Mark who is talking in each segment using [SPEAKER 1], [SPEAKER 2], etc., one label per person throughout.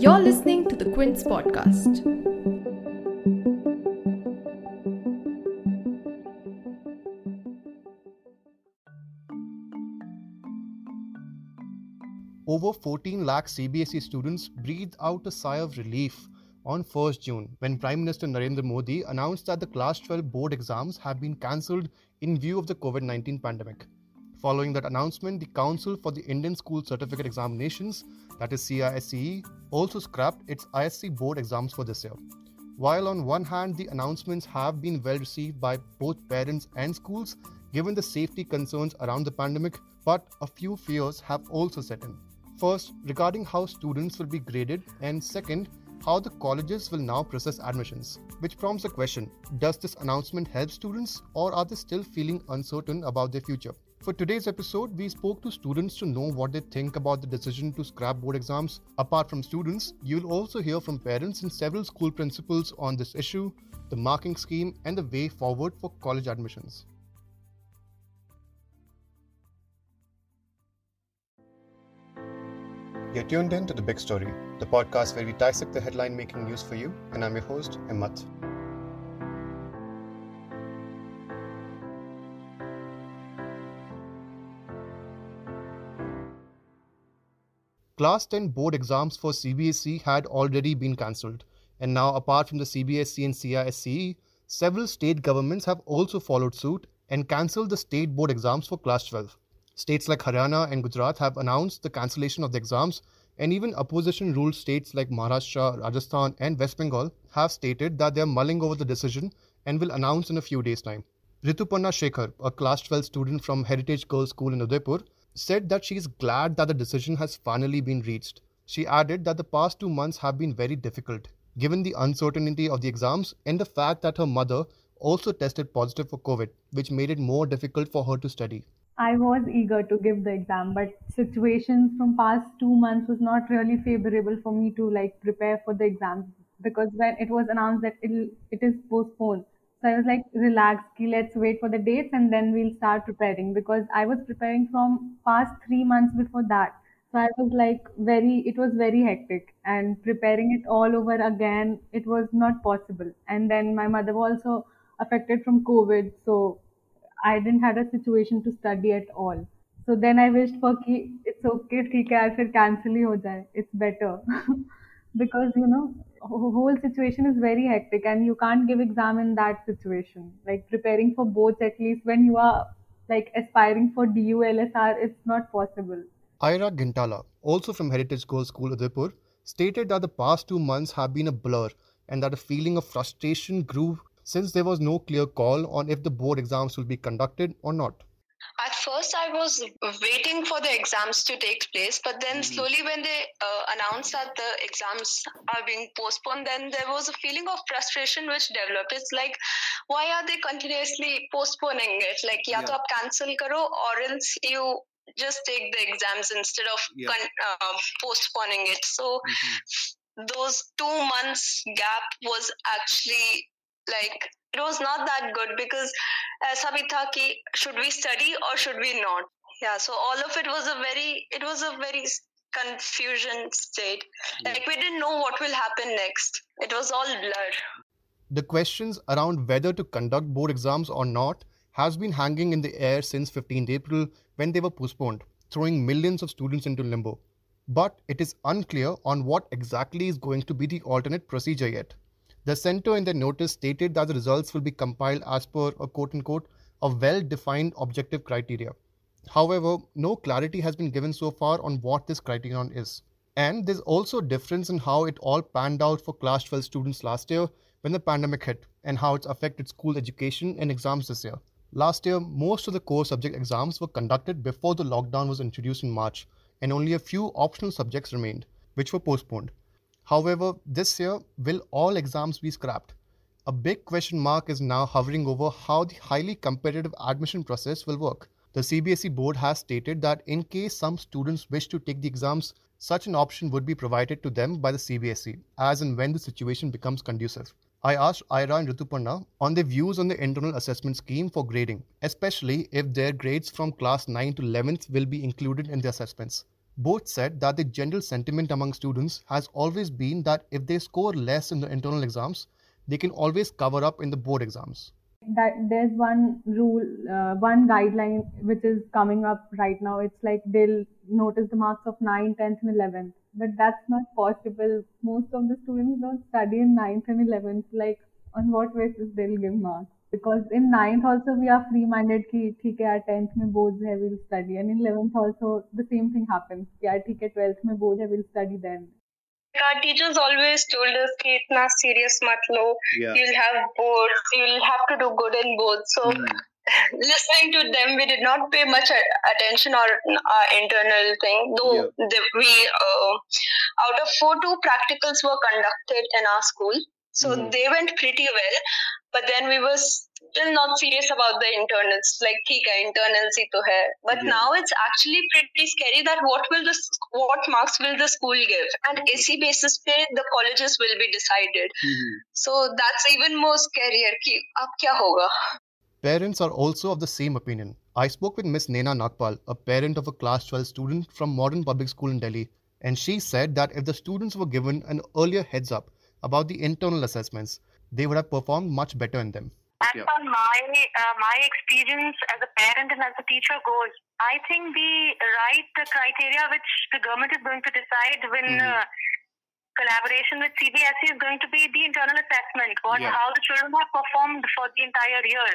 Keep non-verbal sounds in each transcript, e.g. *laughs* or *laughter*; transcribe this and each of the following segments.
[SPEAKER 1] You're listening to the Quint podcast.
[SPEAKER 2] Over 14 lakh CBSE students breathed out a sigh of relief on 1st June when Prime Minister Narendra Modi announced that the Class 12 board exams have been cancelled in view of the COVID 19 pandemic. Following that announcement, the Council for the Indian School Certificate Examinations, that is CISCE, also scrapped its ISC board exams for this year. While on one hand, the announcements have been well received by both parents and schools, given the safety concerns around the pandemic, but a few fears have also set in. First, regarding how students will be graded, and second, how the colleges will now process admissions. Which prompts the question Does this announcement help students, or are they still feeling uncertain about their future? For today's episode, we spoke to students to know what they think about the decision to scrap board exams. Apart from students, you'll also hear from parents and several school principals on this issue, the marking scheme, and the way forward for college admissions. You're tuned in to The Big Story, the podcast where we dissect the headline making news for you, and I'm your host, Himmat. Class 10 board exams for CBSE had already been cancelled, and now, apart from the CBSE and CISCE, several state governments have also followed suit and cancelled the state board exams for Class 12. States like Haryana and Gujarat have announced the cancellation of the exams, and even opposition ruled states like Maharashtra, Rajasthan, and West Bengal have stated that they are mulling over the decision and will announce in a few days' time. Rituparna Shekhar, a class 12 student from Heritage Girls School in Udaipur, said that she is glad that the decision has finally been reached. She added that the past two months have been very difficult, given the uncertainty of the exams and the fact that her mother also tested positive for COVID, which made it more difficult for her to study.
[SPEAKER 3] I was eager to give the exam, but situations from past two months was not really favorable for me to like prepare for the exam because when it was announced that it it is postponed, so I was like, relax, let's wait for the dates and then we'll start preparing because I was preparing from past three months before that. So I was like very, it was very hectic and preparing it all over again, it was not possible. And then my mother was also affected from COVID, so I didn't have a situation to study at all. So then I wished for कि it's okay ठीक है फिर cancel ही हो जाए it's better *laughs* because you know whole situation is very hectic and you can't give exam in that situation like preparing for both at least when you are like aspiring for DU LSR it's not possible
[SPEAKER 2] Aarya Ghintala also from Heritage Girls School Udaipur stated that the past two months have been a blur and that a feeling of frustration grew since there was no clear call on if the board exams will be conducted or not.
[SPEAKER 4] First, I was waiting for the exams to take place, but then mm-hmm. slowly, when they uh, announced that the exams are being postponed, then there was a feeling of frustration which developed. It's like, why are they continuously postponing it? Like, ya yeah. to cancel karo, or else you just take the exams instead of yeah. con- uh, postponing it. So. Mm-hmm those two months gap was actually like it was not that good because ऐसा भी था कि should we study or should we not yeah so all of it was a very it was a very confusion state like we didn't know what will happen next it was all blur
[SPEAKER 2] the questions around whether to conduct board exams or not has been hanging in the air since 15th April when they were postponed, throwing millions of students into limbo. But it is unclear on what exactly is going to be the alternate procedure yet. The center in their notice stated that the results will be compiled as per a quote unquote a well defined objective criteria. However, no clarity has been given so far on what this criterion is. And there's also a difference in how it all panned out for class 12 students last year when the pandemic hit and how it's affected school education and exams this year. Last year, most of the core subject exams were conducted before the lockdown was introduced in March, and only a few optional subjects remained, which were postponed. However, this year, will all exams be scrapped? A big question mark is now hovering over how the highly competitive admission process will work. The CBSE board has stated that in case some students wish to take the exams, such an option would be provided to them by the CBSE as and when the situation becomes conducive. I asked Aarya and Rituparna on their views on the internal assessment scheme for grading, especially if their grades from class 9 to 11th will be included in the assessments. Both said that the general sentiment among students has always been that if they score less in the internal exams, they can always cover up in the board exams.
[SPEAKER 3] That there's one rule, uh, one guideline which is coming up right now. It's like they'll notice the marks of 9th, 10th, and 11th. But that's not possible. Most of the students don't study in 9th and 11th. Like, on what basis they'll give marks? because in ninth also we are free-minded ki theek hai 10th mein boards hai we'll study and in 11th also the same thing happens ki yaar theek hai 12th mein board hai we'll study then
[SPEAKER 4] our teachers always told us ki itna serious mat lo
[SPEAKER 5] yeah.
[SPEAKER 4] you'll have boards you'll have to do good in boards so
[SPEAKER 5] mm. *laughs*
[SPEAKER 4] listening to them we did not pay much attention or our internal thing though
[SPEAKER 5] yeah.
[SPEAKER 4] the, we uh, out of four two practicals were conducted in our school so
[SPEAKER 5] mm-hmm.
[SPEAKER 4] they went pretty well, but then we were still not serious about the internals. Like, okay, internals hi to hai. But
[SPEAKER 5] yeah.
[SPEAKER 4] now it's actually pretty scary that what will the what marks will the school give, and AC basis पे the colleges will be decided.
[SPEAKER 5] Mm-hmm.
[SPEAKER 4] So that's even more scarier. ki ab kya hoga?
[SPEAKER 2] Parents are also of the same opinion. I spoke with Miss Naina Nagpal, a parent of a class 12 student from Modern Public School in Delhi, and she said that if the students were given an earlier heads up, about the internal assessments, they would have performed much better in them.
[SPEAKER 6] As
[SPEAKER 5] Yeah.
[SPEAKER 6] per my uh, my experience as a parent and as a teacher goes, I think the right the criteria which the government is going to decide when
[SPEAKER 5] Mhm.
[SPEAKER 6] uh, collaboration with CBSE is going to be the internal assessment, what
[SPEAKER 5] Yeah.
[SPEAKER 6] how the children have performed for the entire year.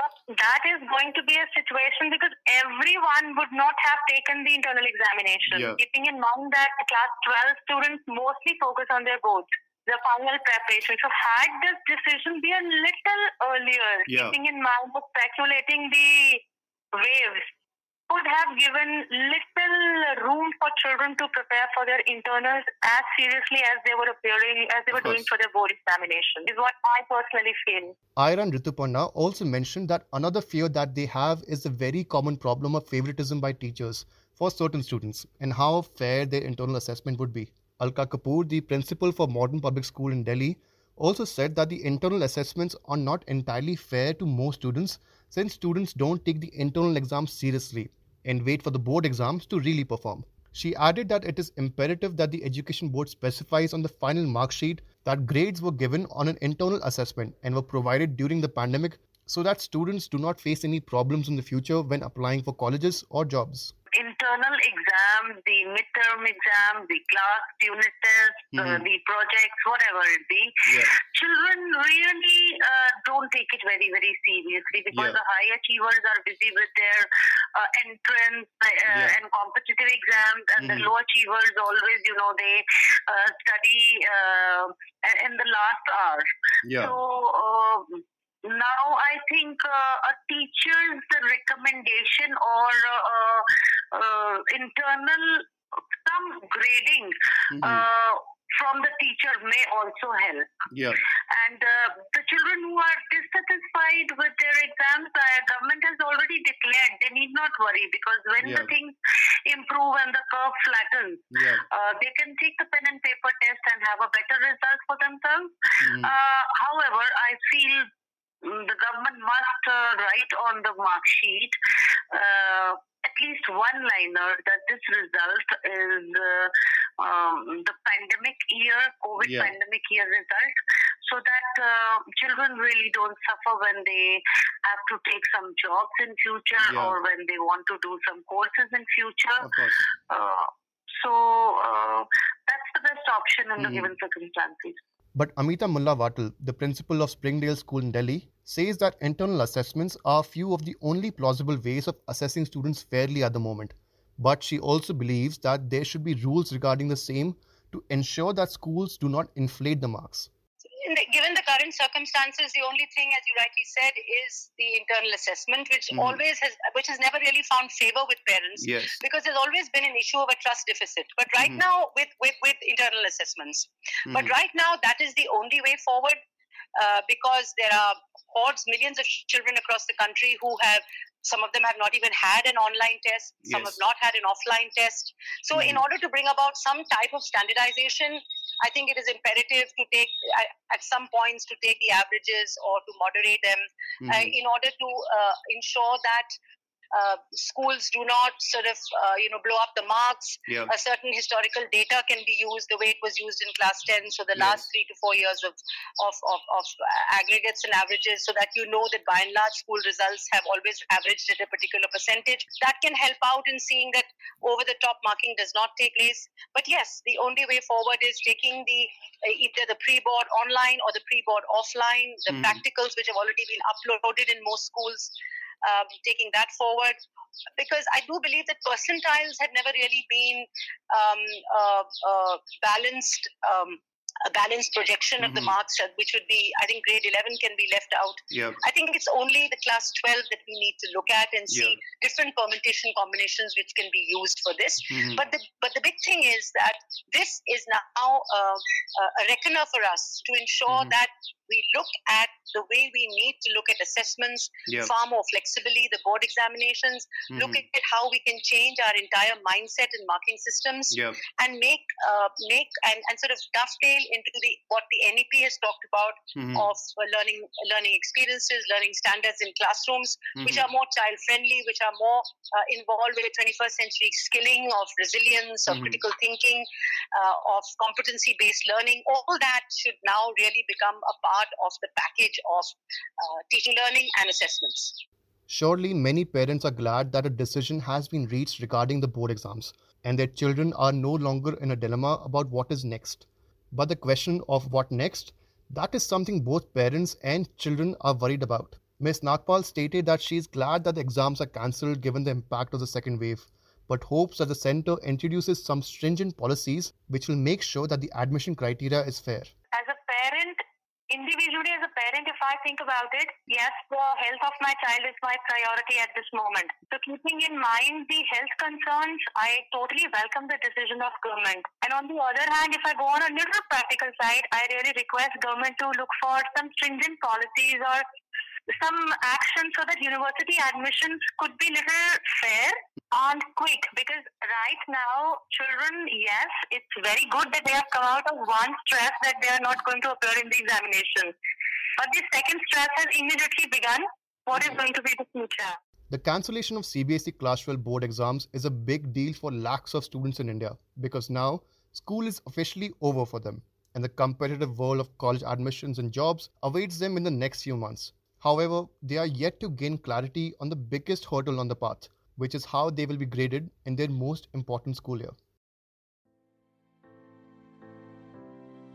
[SPEAKER 6] But that is going to be a situation because everyone would not have taken the internal examination.
[SPEAKER 5] Yeah.
[SPEAKER 6] Keeping in mind that class 12 students mostly focus on their boards, the final preparation. So had this decision be a little earlier,
[SPEAKER 5] Yeah.
[SPEAKER 6] keeping in mind the speculating the waves, could have given little room for children to prepare for their internals as seriously as they were appearing, as they were doing for their board examination. Is what I personally feel.
[SPEAKER 2] Iran Rituparna also mentioned that another fear that they have is the very common problem of favoritism by teachers for certain students and how fair their internal assessment would be. Alka Kapur, the principal for Modern Public School in Delhi, also said that the internal assessments are not entirely fair to most students since students don't take the internal exams seriously and wait for the board exams to really perform. She added that it is imperative that the education board specifies on the final mark sheet that grades were given on an internal assessment and were provided during the pandemic so that students do not face any problems in the future when applying for colleges or jobs.
[SPEAKER 6] Internal exams, the midterm exam, the class unit tests, uh,
[SPEAKER 5] Mhm.
[SPEAKER 6] the projects, whatever it be,
[SPEAKER 5] Yeah.
[SPEAKER 6] children really uh, don't take it very, very seriously because
[SPEAKER 5] Yeah.
[SPEAKER 6] the high achievers are busy with their uh, entrance uh,
[SPEAKER 5] Yeah.
[SPEAKER 6] and competitive exams, and the
[SPEAKER 5] Mhm.
[SPEAKER 6] low achievers always, you know, they uh, study uh, in the last hour.
[SPEAKER 5] Yeah.
[SPEAKER 6] So um, now I think uh, a teacher's recommendation or uh, uh, internal some grading
[SPEAKER 5] Mhm.
[SPEAKER 6] uh, from the teacher may also help.
[SPEAKER 5] Yeah.
[SPEAKER 6] And uh, the children who are dissatisfied with their exams, the government has already declared they need not worry because when the things improve and the curve flattens,
[SPEAKER 5] Yeah.
[SPEAKER 6] uh, they can take the pen and paper test and have a better result for themselves.
[SPEAKER 5] Mhm.
[SPEAKER 6] Uh, however, I feel the government must uh, write on the mark sheet uh, at least one liner that this result is uh, um, the pandemic year, COVID
[SPEAKER 5] Yeah.
[SPEAKER 6] pandemic year result, so that uh, children really don't suffer when they have to take some jobs in future
[SPEAKER 5] Yeah.
[SPEAKER 6] or when they want to do some courses in future. Uh, so uh, that's the best option in the
[SPEAKER 5] Mhm.
[SPEAKER 6] given circumstances.
[SPEAKER 2] But Ameeta Mulla Wattal, the principal of Springdales School in Delhi, says that internal assessments are few of the only plausible ways of assessing students fairly at the moment. But she also believes that there should be rules regarding the same to ensure that schools do not inflate the marks.
[SPEAKER 7] The, given the current circumstances, the only thing, as you rightly said, is the internal assessment, which
[SPEAKER 5] Mhm.
[SPEAKER 7] always has, which has never really found favor with parents,
[SPEAKER 5] Yes.
[SPEAKER 7] because there's always been an issue of a trust deficit. But right
[SPEAKER 5] Mhm.
[SPEAKER 7] now, with with with internal assessments, but
[SPEAKER 5] Mhm.
[SPEAKER 7] right now that is the only way forward, uh, because there are hordes, millions of children across the country who have. Some of them have not even had an online test. Some
[SPEAKER 5] Yes.
[SPEAKER 7] have not had an offline test. So, in
[SPEAKER 5] Mhm.
[SPEAKER 7] order to bring about some type of standardization, I think it is imperative to take at, at some points to take the averages or to moderate them uh,
[SPEAKER 5] Mhm.
[SPEAKER 7] in order to uh, ensure that uh, schools do not sort of uh, you know blow up the marks.
[SPEAKER 2] Yeah.
[SPEAKER 7] A certain historical data can be used the way it was used in class 10. So the
[SPEAKER 2] Yes.
[SPEAKER 7] last three to four years of of, of, of aggregates and averages, so that you know that by and large school results have always averaged at a particular percentage. That can help out in seeing that over the top marking does not take place. But yes, the only way forward is taking the uh, either the pre-board online or the pre-board offline, the
[SPEAKER 2] Mhm.
[SPEAKER 7] practicals which have already been uploaded in most schools, um, taking that forward. Because I do believe that percentiles have never really been um, uh, uh, balanced. Um, a balanced projection of the
[SPEAKER 2] Mhm.
[SPEAKER 7] marks, uh, which would be, I think, grade 11 can be left out.
[SPEAKER 2] Yeah.
[SPEAKER 7] I think it's only the class 12 that we need to look at and see
[SPEAKER 2] Yeah.
[SPEAKER 7] different permutation combinations which can be used for this.
[SPEAKER 2] Mhm.
[SPEAKER 7] But the but the big thing is that this is now uh, a reckoner for us to ensure
[SPEAKER 2] Mhm.
[SPEAKER 7] that we look at the way we need to look at assessments
[SPEAKER 2] Yeah.
[SPEAKER 7] far more flexibly, the board examinations, look
[SPEAKER 2] Mhm.
[SPEAKER 7] at how we can change our entire mindset and marking systems
[SPEAKER 2] Yeah.
[SPEAKER 7] and make uh, make and, and sort of dovetail into the what the NEP has talked about
[SPEAKER 2] Mhm.
[SPEAKER 7] of uh, learning learning experiences, learning standards in classrooms, which
[SPEAKER 2] Mhm.
[SPEAKER 7] are more child friendly, which are more uh, involved with 21st century skilling of resilience, of
[SPEAKER 2] Mhm.
[SPEAKER 7] critical thinking, uh, of competency based learning. All that should now really become a part of the package of uh, teaching, learning, and assessments.
[SPEAKER 2] Surely, many parents are glad that a decision has been reached regarding the board exams, and their children are no longer in a dilemma about what is next. But the question of what next, that is something both parents and children are worried about. Ms. Nagpal stated that she is glad that the exams are cancelled given the impact of the second wave, but hopes that the center introduces some stringent policies which will make sure that the admission criteria is fair.
[SPEAKER 6] as a parent, individually as a parent, if I think about it, yes, the health of my child is my priority at this moment. So keeping in mind the health concerns, I totally welcome the decision of government. And on the other hand, if I go on a little practical side, I really request government to look for some stringent policies or some action so that university admissions could be little fair and quick. Because right now children yes it's very good that they have come out of one stress that they are not going to appear in the examination. But the second stress has immediately begun. What is going to be the future?
[SPEAKER 2] The cancellation of CBSE Class 12 board exams is a big deal for lakhs of students in India because now school is officially over for them and the competitive world of college admissions and jobs awaits them in the next few months. However, they are yet to gain clarity on the biggest hurdle on the path, which is how they will be graded in their most important school year.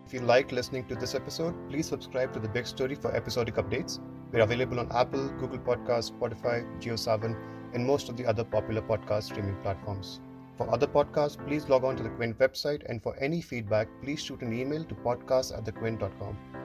[SPEAKER 2] If you liked listening to this episode, please subscribe to The Big Story for episodic updates. We're available on Apple, Google Podcasts, Spotify, JioSaavn, and most of the other popular podcast streaming platforms. For other podcasts, please log on to the Quint website, and for any feedback, please shoot an email to podcast at thequint.com.